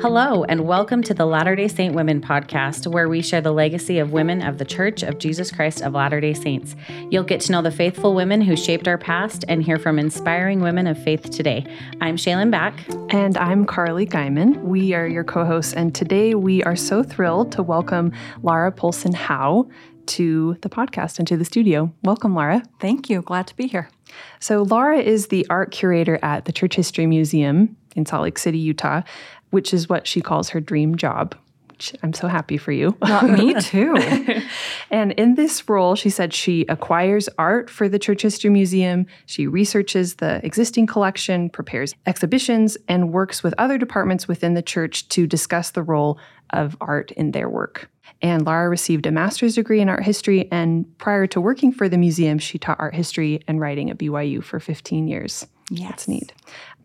Hello, and welcome to the Latter day Saint Women podcast, where we share the legacy of women of the Church of Jesus Christ of Latter day Saints. You'll get to know the faithful women who shaped our past and hear from inspiring women of faith today. I'm Shaylin Back. And I'm Carly Guyman. We are your co hosts, and today we are so thrilled to welcome Laura Paulsen Howe to the podcast and to the studio. Welcome, Laura. Thank you. Glad to be here. So, Laura is the art curator at the Church History Museum in Salt Lake City, Utah, which is what she calls her dream job. Which I'm so happy for you. Not me too. and in this role, she said she acquires art for the Church History Museum. She researches the existing collection, prepares exhibitions, and works with other departments within the church to discuss the role of art in their work. And Laura received a master's degree in art history. And prior to working for the museum, she taught art history and writing at BYU for 15 years. Yes. That's neat.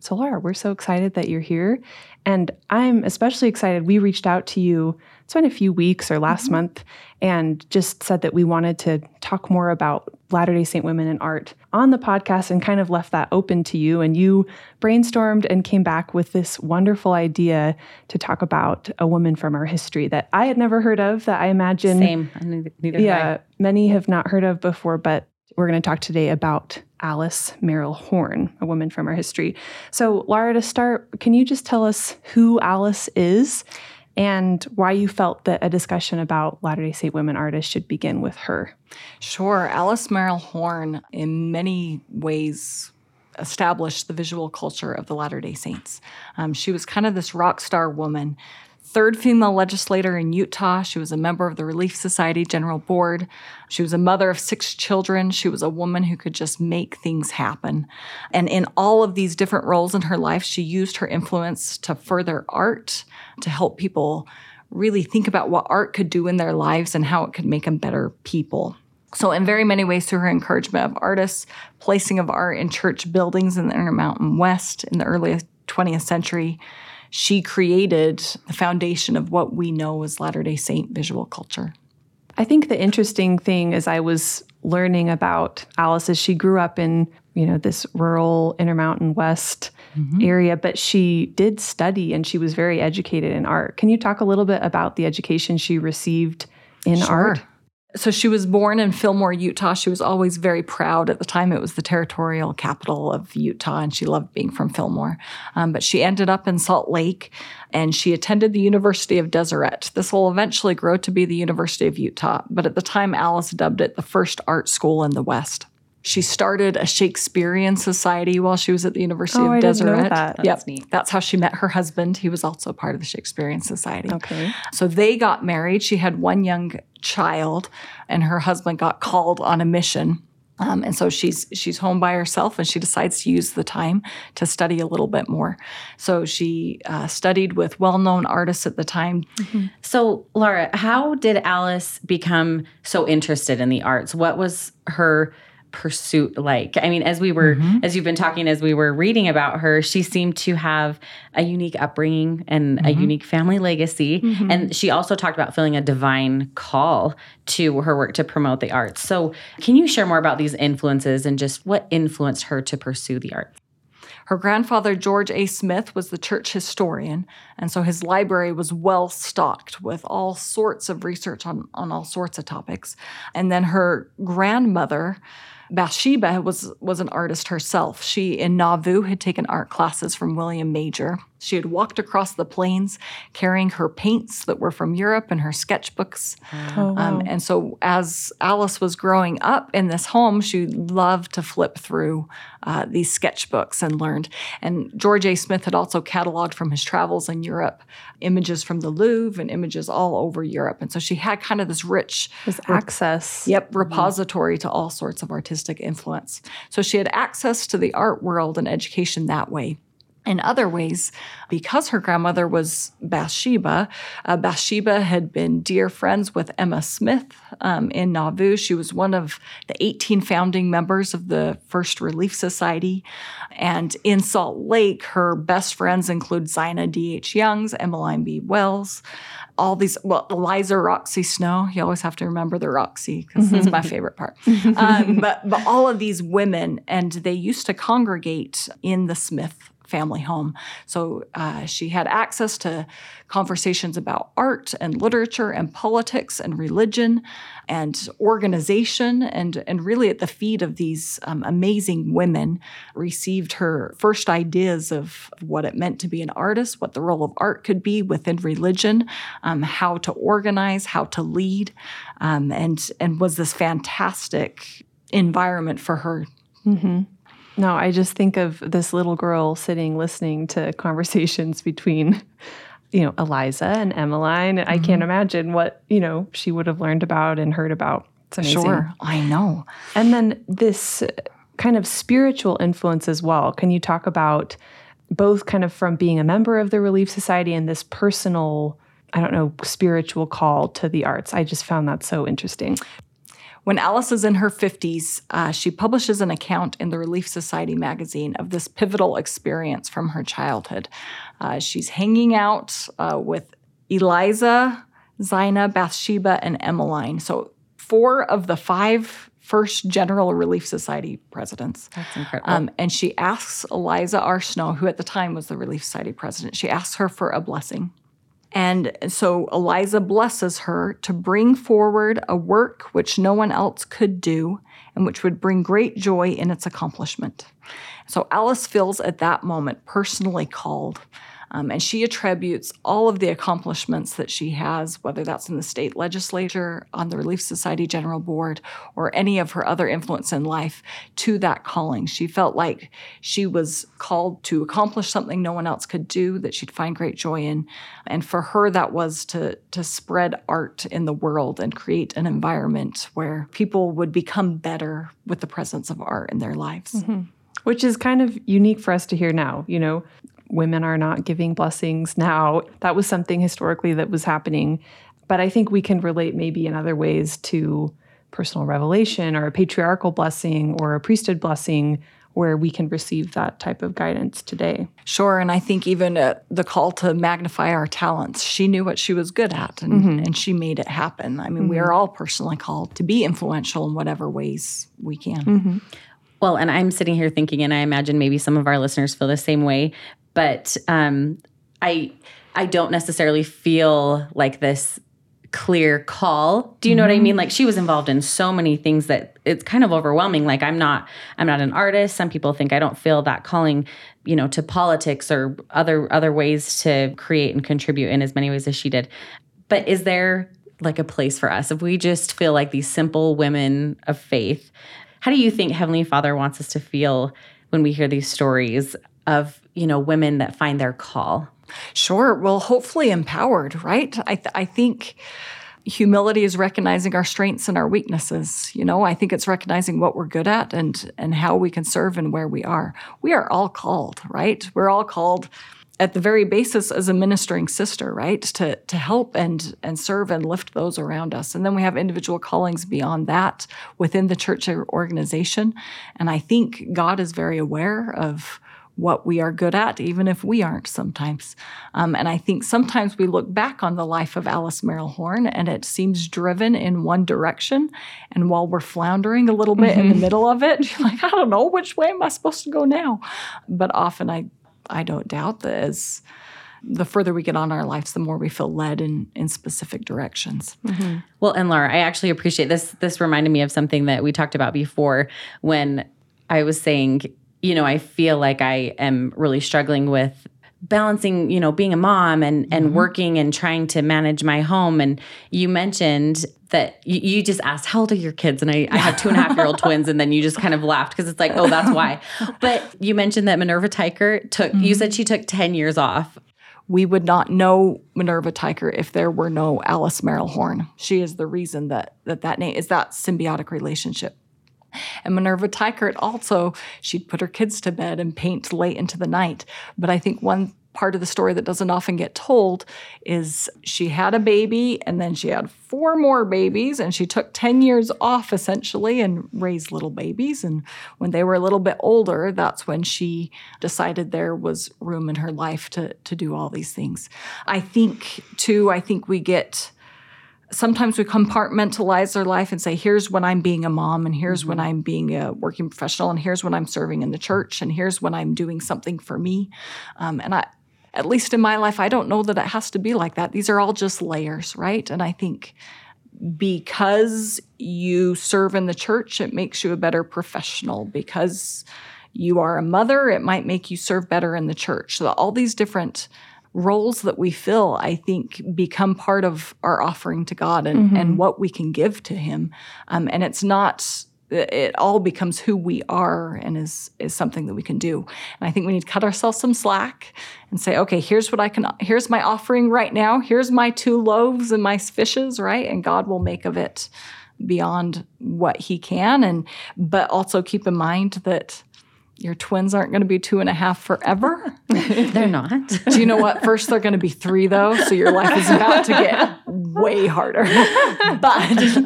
So, Laura, we're so excited that you're here. And I'm especially excited. We reached out to you, it's been a few weeks or last mm-hmm. month, and just said that we wanted to talk more about Latter day Saint women in art on the podcast and kind of left that open to you. And you brainstormed and came back with this wonderful idea to talk about a woman from our history that I had never heard of, that I imagine. Same. Neither, yeah, many have not heard of before, but we're going to talk today about Alice Merrill Horne, a woman from our history. So, Laura, to start, can you just tell us who Alice is and why you felt that a discussion about Latter day Saint women artists should begin with her? Sure. Alice Merrill Horne, in many ways, established the visual culture of the Latter day Saints. Um, she was kind of this rock star woman third female legislator in Utah. She was a member of the Relief Society General Board. She was a mother of six children. She was a woman who could just make things happen. And in all of these different roles in her life, she used her influence to further art, to help people really think about what art could do in their lives and how it could make them better people. So, in very many ways, through her encouragement of artists, placing of art in church buildings in the Intermountain West in the early 20th century, she created the foundation of what we know as Latter day Saint visual culture. I think the interesting thing as I was learning about Alice is she grew up in, you know, this rural Intermountain West mm-hmm. area, but she did study and she was very educated in art. Can you talk a little bit about the education she received in sure. art? So she was born in Fillmore, Utah. She was always very proud. At the time, it was the territorial capital of Utah, and she loved being from Fillmore. Um, but she ended up in Salt Lake, and she attended the University of Deseret. This will eventually grow to be the University of Utah, but at the time, Alice dubbed it the first art school in the West. She started a Shakespearean society while she was at the University oh, of Deseret. That. That's yep. neat. That's how she met her husband. He was also part of the Shakespearean Society. Okay. So they got married. She had one young child, and her husband got called on a mission. Um, and so she's she's home by herself, and she decides to use the time to study a little bit more. So she uh, studied with well-known artists at the time. Mm-hmm. So, Laura, how did Alice become so interested in the arts? What was her pursuit like? I mean, as we were, mm-hmm. as you've been talking, as we were reading about her, she seemed to have a unique upbringing and mm-hmm. a unique family legacy. Mm-hmm. And she also talked about feeling a divine call to her work to promote the arts. So, can you share more about these influences and just what influenced her to pursue the arts? Her grandfather, George A. Smith, was the church historian, and so his library was well stocked with all sorts of research on, on all sorts of topics. And then her grandmother, Bathsheba was was an artist herself. She in Nauvoo had taken art classes from William Major. She had walked across the plains carrying her paints that were from Europe and her sketchbooks. Oh, wow. um, and so, as Alice was growing up in this home, she loved to flip through uh, these sketchbooks and learned. And George A. Smith had also cataloged from his travels in Europe images from the Louvre and images all over Europe. And so she had kind of this rich this access. Yep, mm-hmm. repository mm-hmm. to all sorts of artistic influence. So she had access to the art world and education that way in other ways, because her grandmother was Bathsheba, uh, Bathsheba had been dear friends with Emma Smith um, in Nauvoo. She was one of the 18 founding members of the First Relief Society. And in Salt Lake, her best friends include Zina D.H. Youngs, Emmeline B. Wells, all these, well, Eliza Roxcy Snow. You always have to remember the Roxcy because that's my favorite part. Um, but, but all of these women, and they used to congregate in the Smith family home. So uh, she had access to conversations about art and literature and politics and religion and organization and, and really at the feet of these um, amazing women received her first ideas of what it meant to be an artist what the role of art could be within religion um, how to organize how to lead um, and and was this fantastic environment for her mm-hmm. No, I just think of this little girl sitting listening to conversations between, you know, Eliza and Emmeline. Mm-hmm. I can't mm-hmm. imagine what, you know, she would have learned about and heard about. It's amazing. Sure, I know. And then this kind of spiritual influence as well. Can you talk about both kind of from being a member of the Relief Society and this personal, I don't know, spiritual call to the arts? I just found that so interesting. When Alice is in her 50s, uh, she publishes an account in the Relief Society magazine of this pivotal experience from her childhood. Uh, she's hanging out uh, with Eliza, Zina, Bathsheba, and Emmeline. So, four of the five first General Relief Society presidents. That's incredible. Um, and she asks Eliza R. Snow, who at the time was the Relief Society president, she asks her for a blessing. And so Eliza blesses her to bring forward a work which no one else could do and which would bring great joy in its accomplishment. So Alice feels at that moment personally called um, and she attributes all of the accomplishments that she has, whether that's in the state legislature, on the Relief Society General Board, or any of her other influence in life, to that calling. She felt like she was called to accomplish something no one else could do, that she'd find great joy in. And for her, that was to, to spread art in the world and create an environment where people would become better with the presence of art in their lives. Mm-hmm which is kind of unique for us to hear now. You know, women are not giving blessings now. That was something historically that was happening. But I think we can relate maybe in other ways to personal revelation or a patriarchal blessing or a priesthood blessing where we can receive that type of guidance today. Sure. And I think even uh, the call to magnify our talents, she knew what she was good at and, mm-hmm. and she made it happen. I mean, mm-hmm. we are all personally called to be influential in whatever ways we can. Mm-hmm. Well, and I'm sitting here thinking, and I imagine maybe some of our listeners feel the same way, but um, I I don't necessarily feel like this clear call. Do you know mm-hmm. what I mean? Like she was involved in so many things that it's kind of overwhelming. Like I'm not I'm not an artist. Some people think I don't feel that calling, you know, to politics or other other ways to create and contribute in as many ways as she did. But is there like a place for us if we just feel like these simple women of faith? How do you think Heavenly Father wants us to feel when we hear these stories of you know women that find their call. Sure. Well hopefully empowered right? I, th- I think humility is recognizing our strengths and our weaknesses. You know i think it's recognizing what we're good at and and how we can serve and where we are. We are all called right? We're all called at the very basis as a ministering sister right? To to help and and serve and lift those around us. And then we have individual callings beyond that within the church organization. And i think god is very aware of what we are good at, even if we aren't sometimes. Um, and I think sometimes we look back on the life of Alice Merrill Horne and it seems driven in one direction. And while we're floundering a little bit mm-hmm. in the mm-hmm. middle of it, you're like, I don't know, which way am I supposed to go now? But often I, I don't doubt that as the further we get on our lives, the more we feel led in, in specific directions. Mm-hmm. Well, and Laura, I actually appreciate this. This reminded me of something that we talked about before when I was saying you know, I feel like I am really struggling with balancing, you know, being a mom and and mm-hmm. working and trying to manage my home. And you mentioned that you, you just asked, "How old are your kids?" And I, I have two and a half year old twins, and then you just kind of laughed because it's like, "Oh, that's why." But you mentioned that Minerva Teichert took. Mm-hmm. You said she took ten years off. We would not know Minerva Teichert if there were no Alice Merrill Horne. She is the reason that that that name is that symbiotic relationship and Minerva Teichert also, she'd put her kids to bed and paint late into the night. But I think one part of the story that doesn't often get told is she had a baby and then she had four more babies and she took 10 years off essentially and raised little babies and when they were a little bit older that's when she decided there was room in her life to to do all these things i think too i think we get sometimes we compartmentalize our life and say, here's when I'm being a mom, and here's mm-hmm. when I'm being a working professional, and here's when I'm serving in the church, and here's when I'm doing something for me. Um, and I, at least in my life, I don't know that it has to be like that. These are all just layers, right? And I think because you serve in the church, it makes you a better professional. Because you are a mother, it might make you serve better in the church. So all these different roles that we fill, I think, become part of our offering to God and, mm-hmm. and what we can give to Him. Um, and it's not it all becomes who we are and is is something that we can do. And I think we need to cut ourselves some slack and say, okay, here's what I can here's my offering right now. Here's my two loaves and my fishes, right? And God will make of it beyond what he can. And but also keep in mind that your twins aren't going to be two and a half forever. they're not. Do you know what? First, they're going to be three, though. So your life is about to get way harder. but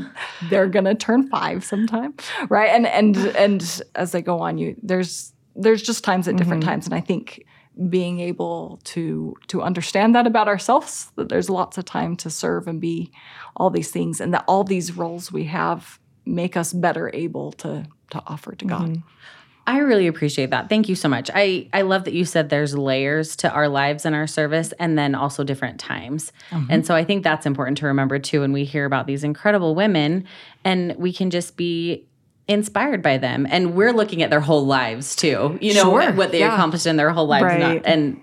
they're going to turn five sometime, right? And and and as they go on, you there's there's just times at different mm-hmm. times, and I think being able to to understand that about ourselves that there's lots of time to serve and be all these things and that all these roles we have make us better able to to offer to God. Mm-hmm. I really appreciate that. Thank you so much. I, I love that you said there's layers to our lives and our service and then also different times. Mm-hmm. And so I think that's important to remember too when we hear about these incredible women and we can just be inspired by them. And we're looking at their whole lives too. You know, sure. what they yeah. accomplished in their whole lives. Right. Not, and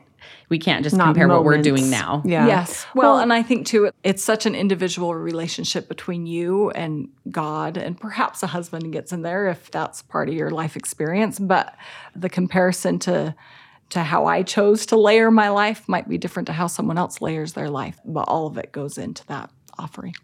we can't just Not compare moments. what we're doing now. Yeah. Yes. Well, well, and I think too, it's such an individual relationship between you and God, and perhaps a husband gets in there if that's part of your life experience. But the comparison to to how I chose to layer my life might be different to how someone else layers their life. But all of it goes into that offering.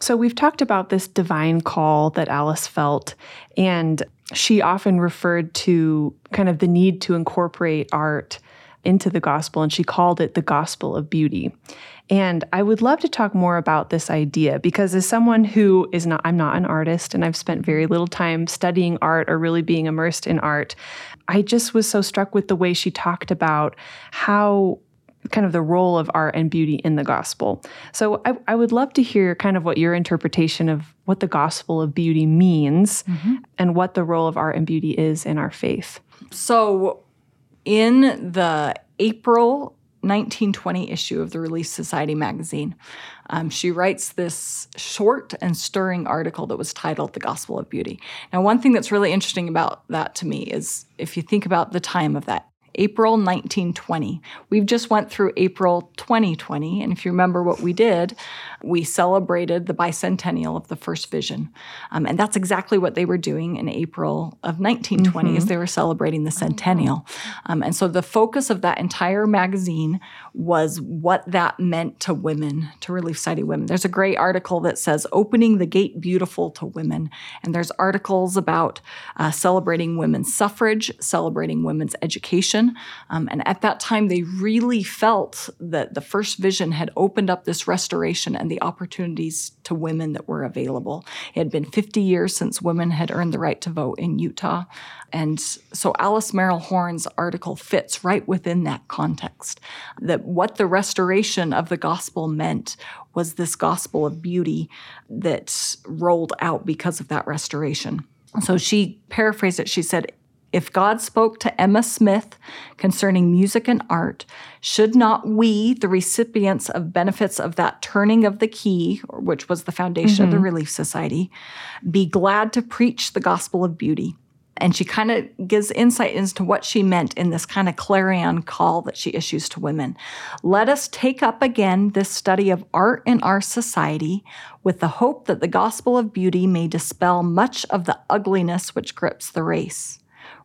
So, we've talked about this divine call that Alice felt, and she often referred to kind of the need to incorporate art into the gospel, and she called it the gospel of beauty. And I would love to talk more about this idea because, as someone who is not, I'm not an artist and I've spent very little time studying art or really being immersed in art. I just was so struck with the way she talked about how kind of the role of art and beauty in the gospel. So I, I, would love to hear kind of what your interpretation of what the gospel of beauty means mm-hmm. and what the role of art and beauty is in our faith. So in the April 1920 issue of the Relief Society magazine. Um, she writes this short and stirring article that was titled The Gospel of Beauty. Now, one thing that's really interesting about that to me is if you think about the time of that April 1920. We've just went through April 2020, and if you remember what we did, we celebrated the bicentennial of the first vision. Um, and that's exactly what they were doing in April of 1920 mm-hmm. as they were celebrating the centennial. Um, and so the focus of that entire magazine was what that meant to women, to Relief Society women. There's a great article that says opening the gate beautiful to women. And there's articles about uh, celebrating women's suffrage, celebrating women's education. Um, and at that time, they really felt that the first vision had opened up this restoration and the opportunities to women that were available. It had been 50 years since women had earned the right to vote in Utah. And so Alice Merrill Horne's article fits right within that context. That what the restoration of the gospel meant was this gospel of beauty that rolled out because of that restoration. So she paraphrased it. She said, if God spoke to Emma Smith concerning music and art, should not we, the recipients of benefits of that turning of the key, which was the foundation mm-hmm. of the mm-hmm. Relief Society, be glad to preach the gospel of beauty? And she kind of gives insight into what she meant in this kind of clarion call that she issues to women. Let us take up again this study of art in our society with the hope that the gospel of beauty may dispel much of the ugliness which grips the race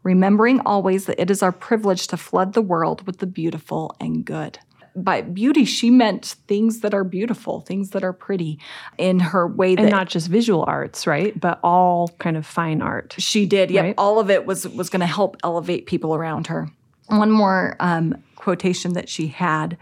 remembering always that it is our privilege to flood the world with the beautiful and good. By beauty, she meant things that are beautiful, things that are pretty in her way that And not just visual arts, right? But all kind of fine art. She did. Yeah. Right? All of it was was going to help elevate people around her. One more um, quotation that she had.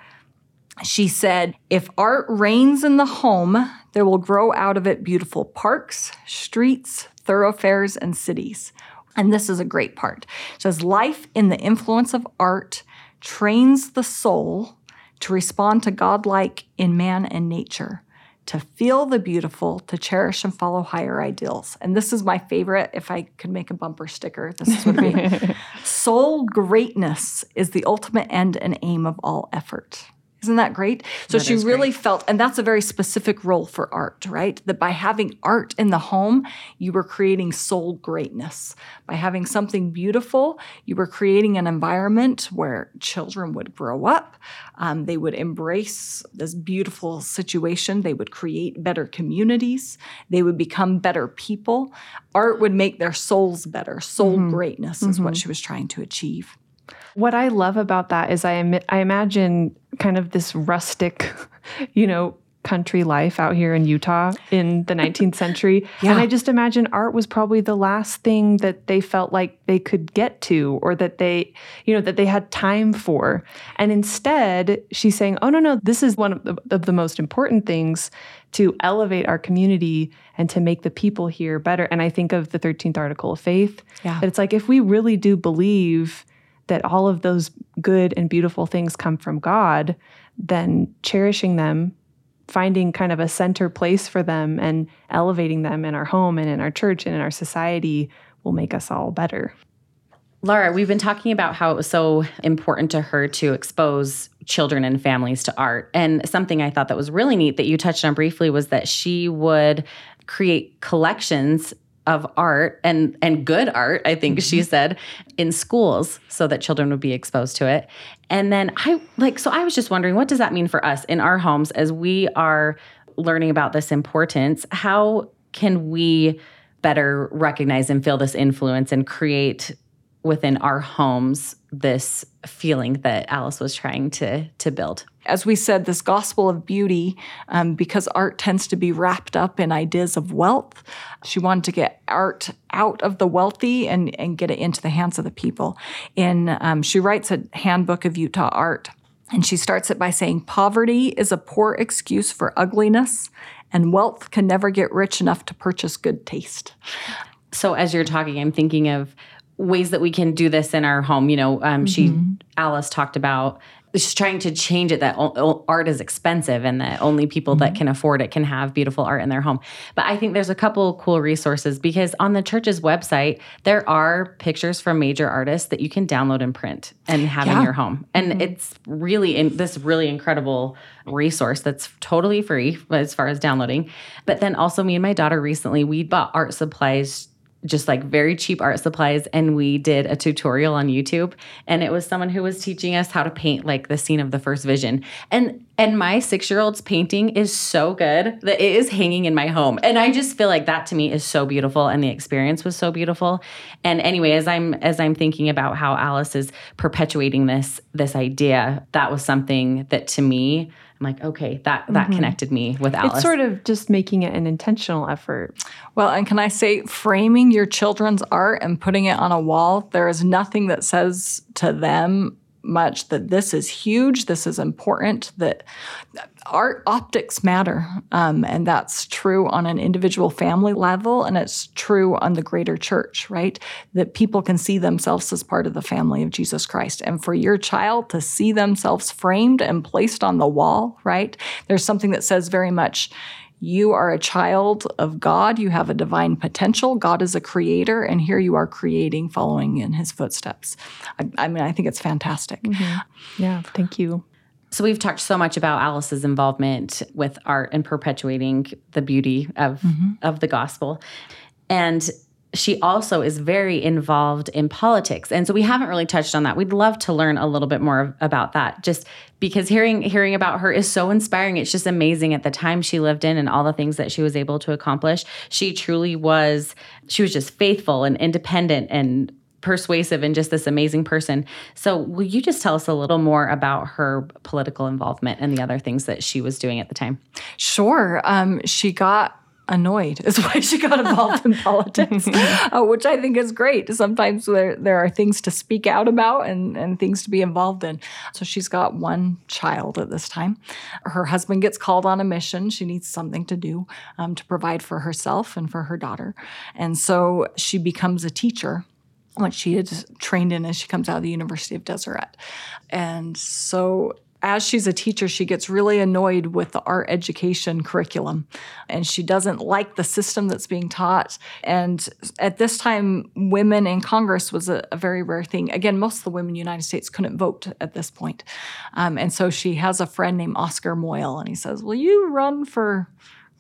She said, If art reigns in the home, there will grow out of it beautiful parks, streets, thoroughfares, and cities. And this is a great part. It says, Life in the influence of art trains the soul to respond to Godlike in man and nature, to feel the beautiful, to cherish and follow higher ideals. And this is my favorite. If I could make a bumper sticker, this is what it be. Soul greatness is the ultimate end and aim of all effort. Isn't that great? So That she really great. felt, and that's a very specific role for art, right? That by having art in the home, you were creating soul greatness. By having something beautiful, you were creating an environment where children would grow up. Um, they would embrace this beautiful situation. They would create better communities. They would become better people. Art would make their souls better. Soul greatness is what she was trying to achieve. What I love about that is I Im- I imagine kind of this rustic, you know, country life out here in Utah in the 19th century. Yeah. And I just imagine art was probably the last thing that they felt like they could get to or that they, you know, that they had time for. And instead, she's saying, "Oh no, no, this is one of the, of the most important things to elevate our community and to make the people here better." And I think of the 13th article of faith. Yeah. That it's like if we really do believe that all of those good and beautiful things come from God, then cherishing them, finding kind of a center place for them and elevating them in our home and in our church and in our society will make us all better. Laura, we've been talking about how it was so important to her to expose children and families to art. And something I thought that was really neat that you touched on briefly was that she would create collections of art and and good art, I think she mm-hmm. said, in schools so that children would be exposed to it. And then I like so I was just wondering what does that mean for us in our homes as we are learning about this importance? How can we better recognize and feel this influence and create within our homes this feeling that Alice was trying to to build. as we said, this gospel of beauty, um, because art tends to be wrapped up in ideas of wealth. She wanted to get art out of the wealthy and, and get it into the hands of the people. In um, she writes a handbook of Utah art, and she starts it by saying, "Poverty is a poor excuse for ugliness, and wealth can never get rich enough to purchase good taste." So as you're talking, I'm thinking of ways that we can do this in our home. You know, um, she mm-hmm. Alice talked about she's trying to change it that art is expensive and that only people that mm-hmm. can afford it can have beautiful art in their home. But I think there's a couple cool resources because on the church's website there are pictures from major artists that you can download and print and have in your home. And mm-hmm. it's really in this really incredible resource that's totally free as far as downloading. But then also me and my daughter recently we bought art supplies just like very cheap art supplies and we did a tutorial on YouTube and it was someone who was teaching us how to paint like the scene of the first vision. And and my 6-year-old's painting is so good that it is hanging in my home. And I just feel like that to me is so beautiful and the experience was so beautiful. And anyway as I'm as I'm thinking about how Alice is perpetuating this this idea that was something that to me I'm like okay that that mm-hmm. connected me with Alice. It's sort of just making it an intentional effort. Well, and can I say, framing your children's art and putting it on a wall, there is nothing that says to them much that this is huge, this is important, that our optics matter. Um, and that's true on an individual family level, and it's true on the greater church, right? That people can see themselves as part of the family of Jesus Christ. And for your child to see themselves framed and placed on the wall, right? There's something that says very much, you are a child of God. You have a divine potential. God is a creator, and here you are creating, following in his footsteps. I, I mean, I think it's fantastic. Mm-hmm. Yeah, thank you. So we've talked so much about Alice's involvement with art and perpetuating the beauty of mm-hmm. of the gospel. And she also is very involved in politics. And so we haven't really touched on that. We'd love to learn a little bit more about that just because hearing hearing about her is so inspiring. It's just amazing at the time she lived in and all the things that she was able to accomplish. She truly was she was just faithful and independent and persuasive and just this amazing person. So, will you just tell us a little more about her political involvement and the other things that she was doing at the time? Sure. Um, she got annoyed is why she got involved in politics, uh, which I think is great. Sometimes there, there are things to speak out about and, and things to be involved in. So she's got one child at this time. Her husband gets called on a mission. She needs something to do um, to provide for herself and for her daughter. And so she becomes a teacher what she had trained in as she comes out of the University of Deseret. And so as she's a teacher, she gets really annoyed with the art education curriculum and she doesn't like the system that's being taught. And at this time, women in Congress was a, a very rare thing. Again, most of the women in the United States couldn't vote at this point. Um, and so she has a friend named Oscar Moyle, and he says, Will you run for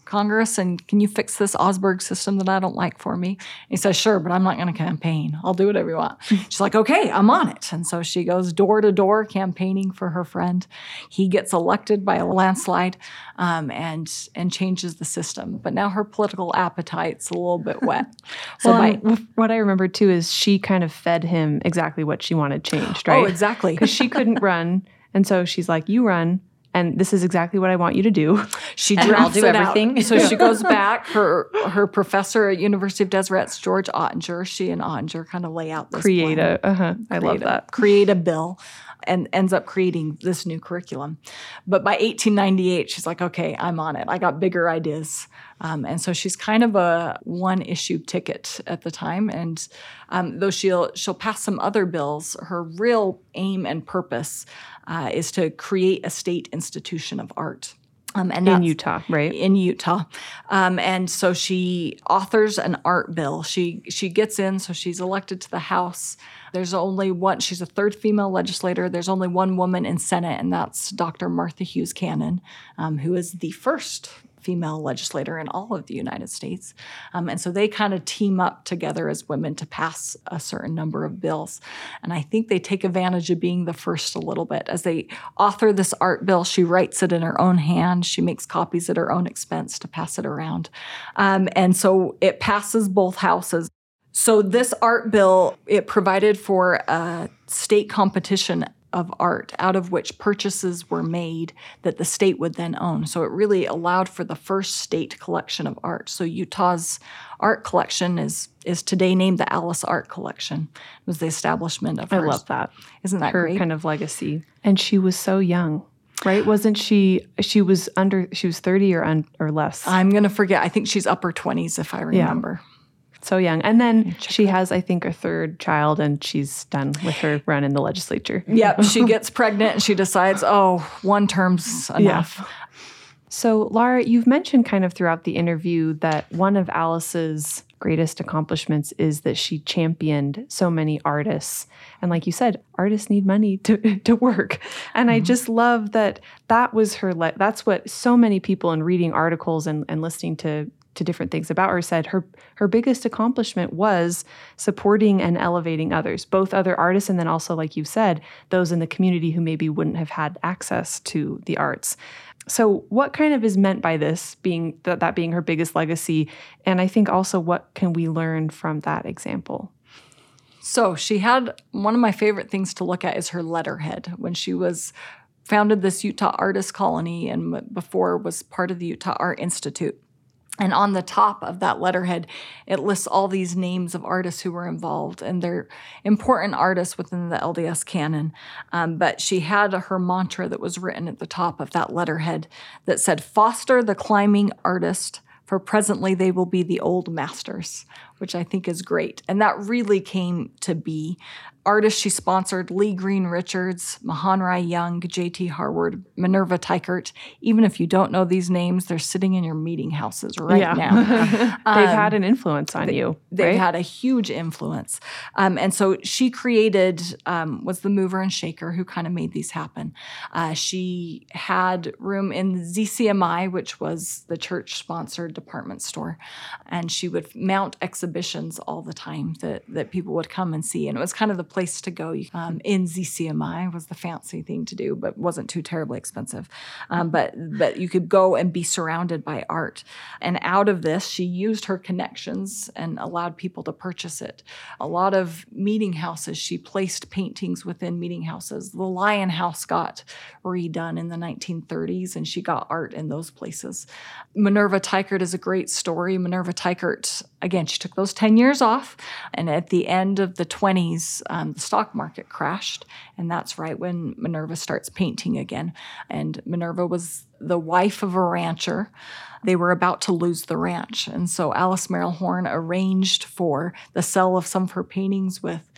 Congress and can you fix this Osberg system that I don't like for me? And he says, Sure, but I'm not going to campaign. I'll do whatever you want. She's like, Okay, I'm on it. And so she goes door to door campaigning for her friend. He gets elected by a landslide um, and and changes the system. But now her political appetite's a little bit wet. So well, by, what I remember too is she kind of fed him exactly what she wanted changed, right? Oh, exactly. Because she couldn't run. And so she's like, You run and this is exactly what I want you to do. She drafts do everything. so she goes back. Her her professor at University of Deseret's George Ottinger. She and Ottinger kind of lay out this create a. Uh-huh, I love that. create a bill, and ends up creating this new curriculum. But by 1898, she's like, okay, I'm on it. I got bigger ideas. Um, and so she's kind of a one issue ticket at the time. And um, though she'll she'll pass some other bills, her real aim and purpose uh, is to create a state institution of art. Um, and in Utah, right? In Utah, um, and so she authors an art bill. She she gets in, so she's elected to the House. There's only one. She's a third female legislator. There's only one woman in Senate, and that's Dr. Martha Hughes Cannon, um, who is the first female legislator in all of the United States. Um, and so they kind of team up together as women to pass a certain number of bills. And I think they take advantage of being the first a little bit. As they author this art bill, she writes it in her own hand. She makes copies at her own expense to pass it around. Um, and so it passes both houses. So this art bill, it provided for a state competition of art out of which purchases were made that the state would then own. So it really allowed for the first state collection of art. So Utah's art collection is is today named the Alice Art Collection. It was the establishment of I love that. Isn't that her great? kind of legacy? And she was so young. Right? Wasn't she? She was under. She was thirty or un, or less. I'm gonna forget. I think she's upper twenties, if I remember. Yeah so young. And then she has, I think, a third child, and she's done with her run in the legislature. Yep, she gets pregnant and she decides, oh, one term's enough. Yeah. So, Laura, you've mentioned kind of throughout the interview that one of Alice's greatest accomplishments is that she championed so many artists. And like you said, artists need money to, to work. And mm-hmm. I just love that that was her, le- that's what so many people in reading articles and, and listening to to different things about her said her her biggest accomplishment was supporting and elevating others both other artists and then also like you said those in the community who maybe wouldn't have had access to the arts. So what kind of is meant by this being that, that being her biggest legacy? And i think also what can we learn from that example? So she had one of my favorite things to look at is her letterhead. When she was founded this Utah Artist Colony and before was part of the Utah Art Institute. And on the top of that letterhead, it lists all these names of artists who were involved, and they're important artists within the LDS canon. Um, but she had her mantra that was written at the top of that letterhead that said, Foster the climbing artist, for presently they will be the old masters, which I think is great. And that really came to be artists she sponsored Lee Green Richards, Mahonri Young, J.T. Harward, Minerva Teichert. Even if you don't know these names, they're sitting in your meeting houses right yeah. now. they've um, had an influence on they, you. They've right? had a huge influence. Um, and so she created, um, was the mover and shaker who kind of made these happen. Uh, she had room in ZCMI, which was the church sponsored department store. And she would mount exhibitions all the time that, that people would come and see. And it was kind of the place to go. Um, in ZCMI was the fancy thing to do, but wasn't too terribly expensive. Um, but but you could go and be surrounded by art. And out of this, she used her connections and allowed people to purchase it. A lot of meeting houses, she placed paintings within meeting houses. The Lion House got redone in the 1930s, and she got art in those places. Minerva Teichert is a great story. Minerva Teichert again, she took those 10 years off. And at the end of the 20s, um, the stock market crashed. And that's right when Minerva starts painting again. And Minerva was the wife of a rancher. They were about to lose the ranch. And so Alice Merrill Horne arranged for the sale of some of her paintings with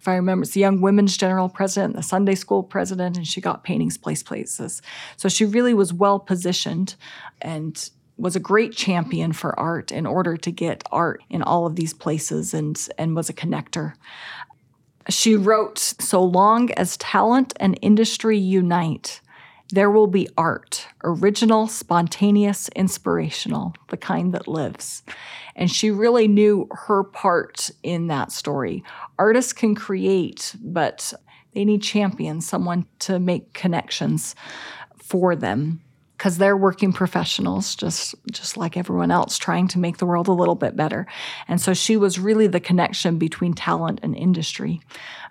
if I remember, it's the Young Women's General President, the Sunday School President, and she got paintings place places. So she really was well positioned and was a great champion for art in order to get art in all of these places and, and was a connector. She wrote, So long as talent and industry unite, there will be art, original, spontaneous, inspirational, the kind that lives. And she really knew her part in that story. Artists can create, but they need champions, someone to make connections for them because they're working professionals just just like everyone else trying to make the world a little bit better. And so she was really the connection between talent and industry.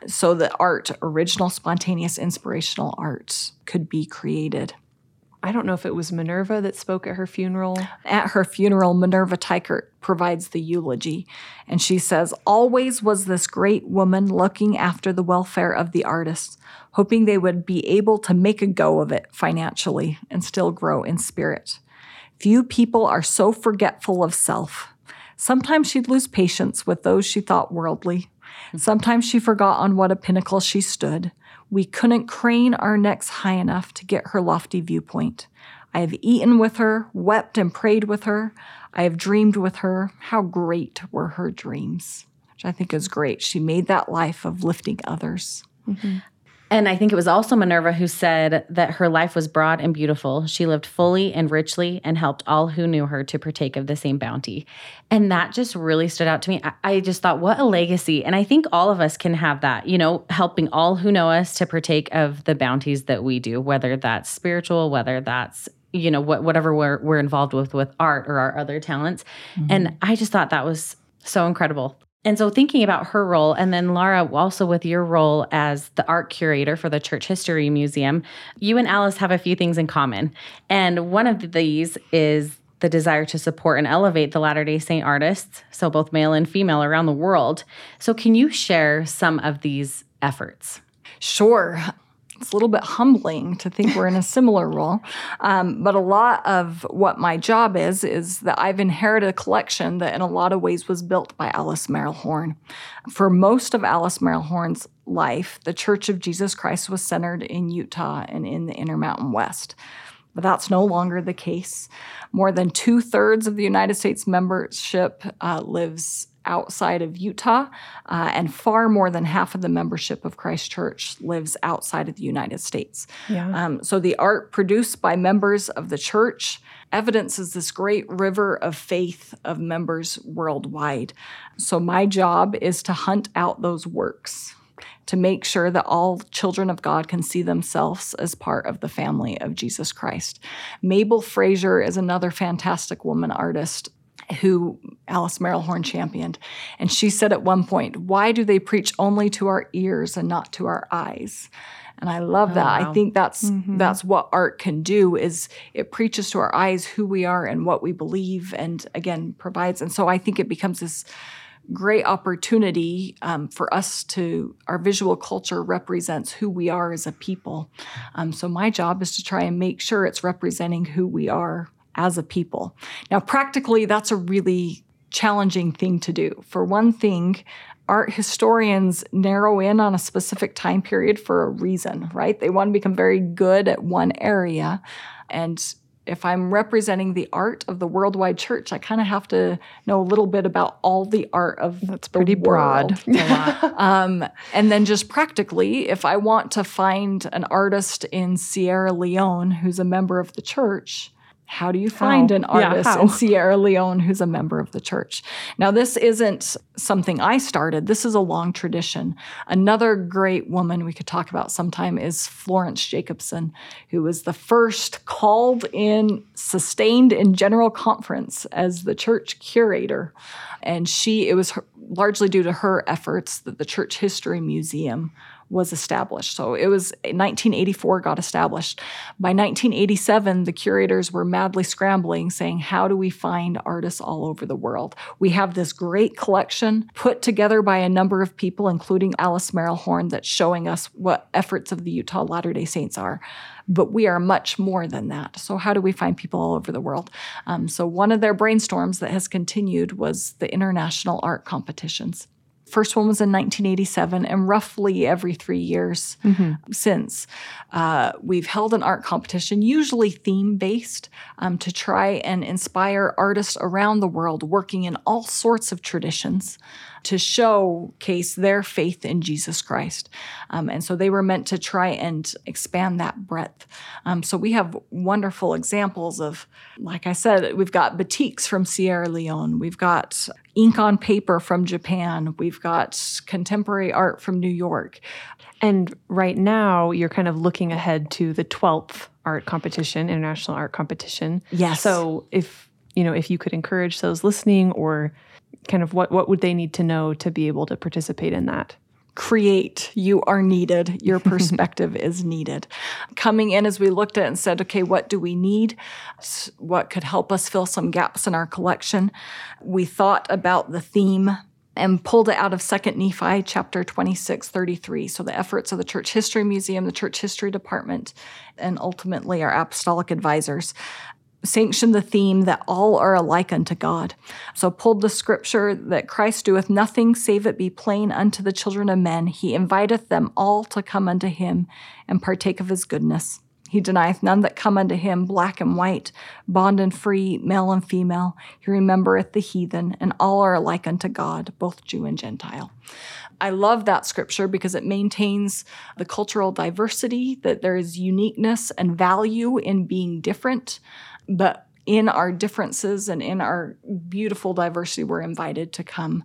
So that art original spontaneous inspirational art could be created I don't know if it was Minerva that spoke at her funeral. At her funeral, Minerva Teichert provides the eulogy. And she says, Always was this great woman looking after the welfare of the artists, hoping they would be able to make a go of it financially and still grow in spirit. Few people are so forgetful of self. Sometimes she'd lose patience with those she thought worldly. Sometimes she forgot on what a pinnacle she stood. We couldn't crane our necks high enough to get her lofty viewpoint. I have eaten with her, wept and prayed with her. I have dreamed with her. How great were her dreams, which I think is great. She made that life of lifting others. Mm-hmm. And I think it was also Minerva who said that her life was broad and beautiful. She lived fully and richly and helped all who knew her to partake of the same bounty. And that just really stood out to me. I, I just thought, what a legacy. And I think all of us can have that, you know, helping all who know us to partake of the bounties that we do, whether that's spiritual, whether that's you know what whatever we're, we're involved with with art or our other talents mm-hmm. and i just thought that was so incredible and so, thinking about her role, and then Laura, also with your role as the art curator for the Church History Museum, you and Alice have a few things in common. And one of these is the desire to support and elevate the Latter day Saint artists, so both male and female around the world. So, can you share some of these efforts? Sure it's a little bit humbling to think we're in a similar role. Um, but a lot of what my job is, is that I've inherited a collection that in a lot of ways was built by Alice Merrill Horne. For most of Alice Merrill Horne's life, the Church of Jesus Christ was centered in Utah and in the Intermountain West. But that's no longer the case. More than two thirds of the United States membership uh, lives outside of Utah, uh, and far more than half of the membership of Christ Church lives outside of the United States. Yeah. Um, so the art produced by members of the church evidences this great river of faith of members worldwide. So my job is to hunt out those works. To make sure that all children of God can see themselves as part of the family of Jesus Christ. Mabel Frazer is another fantastic woman artist who Alice Merrill-Horne championed. And she said at one point, Why do they preach only to our ears and not to our eyes? And I love oh, that. Wow. I think that's mm-hmm. that's what art can do is it preaches to our eyes who we are and what we believe and again provides. And so I think it becomes this great opportunity um, for us to our visual culture represents who we are as a people um, so my job is to try and make sure it's representing who we are as a people. Now, practically, that's a really challenging thing to do. For one thing, art historians narrow in on a specific time period for a reason, right? They want to become very good at one area. And if I'm representing the art of the worldwide church, I kind of have to know a little bit about all the art of that's pretty broad. um, and then just practically, if I want to find an artist in Sierra Leone who's a member of the church, how do you find how? an artist yeah, in Sierra Leone who's a member of the church? Now, this isn't something I started. This is a long tradition. Another great woman we could talk about sometime is Florence Jacobsen, who was the first called in, sustained in general conference as the church curator. And she, it was her, largely due to her efforts that the Church History Museum was established. So it was 1984 got established. By 1987, the curators were madly scrambling, saying, How do we find artists all over the world? We have this great collection put together by a number of people, including Alice Merrill Horne, that's showing us what efforts of the Utah Latter day Saints are. But we are much more than that. So, how do we find people all over the world? Um, so, one of their brainstorms that has continued was the international art competitions. First one was in 1987, and roughly every three years mm-hmm. since, uh, we've held an art competition, usually theme based, um, to try and inspire artists around the world working in all sorts of traditions to showcase their faith in Jesus Christ. Um, and so they were meant to try and expand that breadth. Um, so we have wonderful examples of, like I said, we've got batiks from Sierra Leone, we've got ink on paper from Japan, we've got contemporary art from New York. And right now, you're kind of looking ahead to the 12th art competition, international art competition. Yes. So if you know, if you could encourage those listening or kind of what what would they need to know to be able to participate in that? create. You are needed. Your perspective is needed. Coming in as we looked at and said, okay, what do we need? What could help us fill some gaps in our collection? We thought about the theme and pulled it out of 2nd Nephi chapter 26, 33. So the efforts of the Church History Museum, the Church History Department, and ultimately our apostolic advisors sanctioned the theme that all are alike unto God. So pulled the scripture that Christ doeth nothing save it be plain unto the children of men. He inviteth them all to come unto him and partake of his goodness. He denieth none that come unto him, black and white, bond and free, male and female. He remembereth the heathen, and all are alike unto God, both Jew and Gentile. I love that scripture because it maintains the cultural diversity, that there is uniqueness and value in being different. But in our differences and in our beautiful diversity, we're invited to come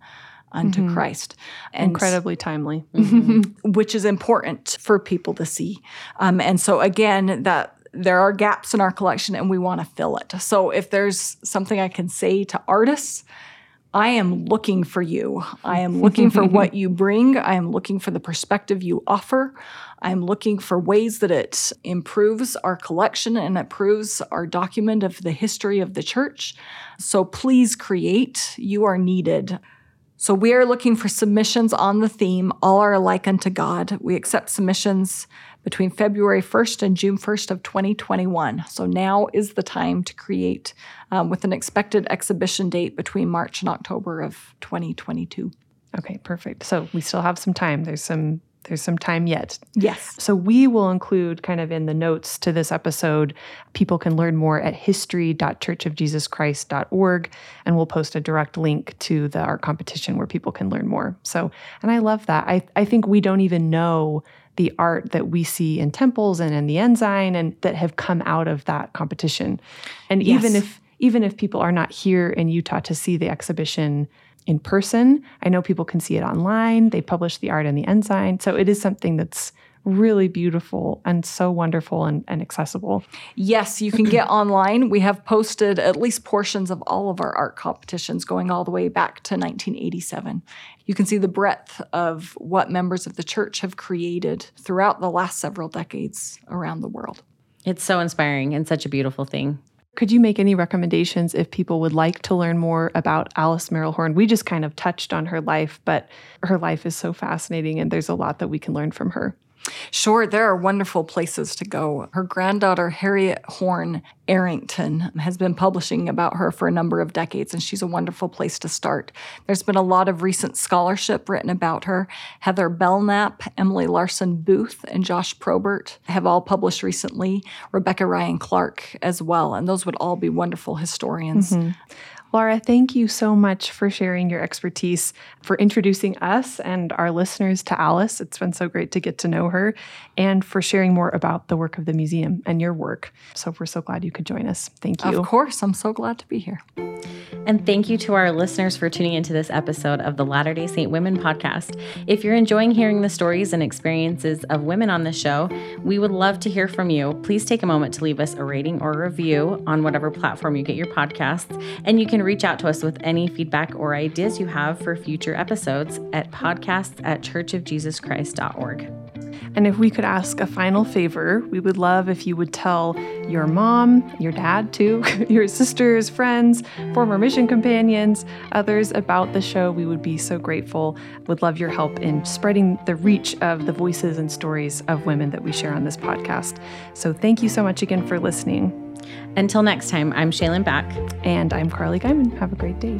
unto mm-hmm. Christ. And Incredibly timely. Mm-hmm. Which is important for people to see. Um, and so, again, that there are gaps in our collection and we want to fill it. So, if there's something I can say to artists, I am looking for you. I am looking for what you bring. I am looking for the perspective you offer. I'm looking for ways that it improves our collection and improves our document of the history of the church. So please create. You are needed. So we are looking for submissions on the theme, All Are Alike Unto God. We accept submissions between February 1st and June 1st of 2021. So now is the time to create um, with an expected exhibition date between March and October of 2022. Okay, perfect. So we still have some time. There's some there's some time yet. Yes. So we will include kind of in the notes to this episode, people can learn more at history.churchofjesuschrist.org and we'll post a direct link to the art competition where people can learn more. So, and I love that. I I think we don't even know the art that we see in temples and in the ensign and that have come out of that competition. And yes. even if even if people are not here in Utah to see the exhibition in person. I know people can see it online. They publish the art in the Ensign. So it is something that's really beautiful and so wonderful and, and accessible. Yes, you can get online. We have posted at least portions of all of our art competitions going all the way back to 1987. You can see the breadth of what members of the church have created throughout the last several decades around the world. It's so inspiring and such a beautiful thing. Could you make any recommendations if people would like to learn more about Alice Merrill Horne? We just kind of touched on her life, but her life is so fascinating and there's a lot that we can learn from her. Sure, there are wonderful places to go. Her granddaughter, Harriet Horne Arrington, has been publishing about her for a number of decades, and she's a wonderful place to start. There's been a lot of recent scholarship written about her. Heather Belnap, Emily Larson Booth, and Josh Probert have all published recently, Rebecca Ryan Clark as well, and those would all be wonderful historians. Mm-hmm. Laura, thank you so much for sharing your expertise, for introducing us and our listeners to Alice. It's been so great to get to know her, and for sharing more about the work of the museum and your work. So we're so glad you could join us. Thank you. Of course, I'm so glad to be here. And thank you to our listeners for tuning into this episode of the Latter day Saint Women podcast. If you're enjoying hearing the stories and experiences of women on the show, we would love to hear from you. Please take a moment to leave us a rating or review on whatever platform you get your podcasts. And you can reach out to us with any feedback or ideas you have for future episodes at podcasts at churchofjesuschrist.org. And if we could ask a final favor, we would love if you would tell your mom, your dad too, your sisters, friends, former mission companions, others about the show. We would be so grateful. Would love your help in spreading the reach of the voices and stories of women that we share on this podcast. So thank you so much again for listening. Until next time, I'm Shaylin Back. And I'm Carly Guyman. Have a great day.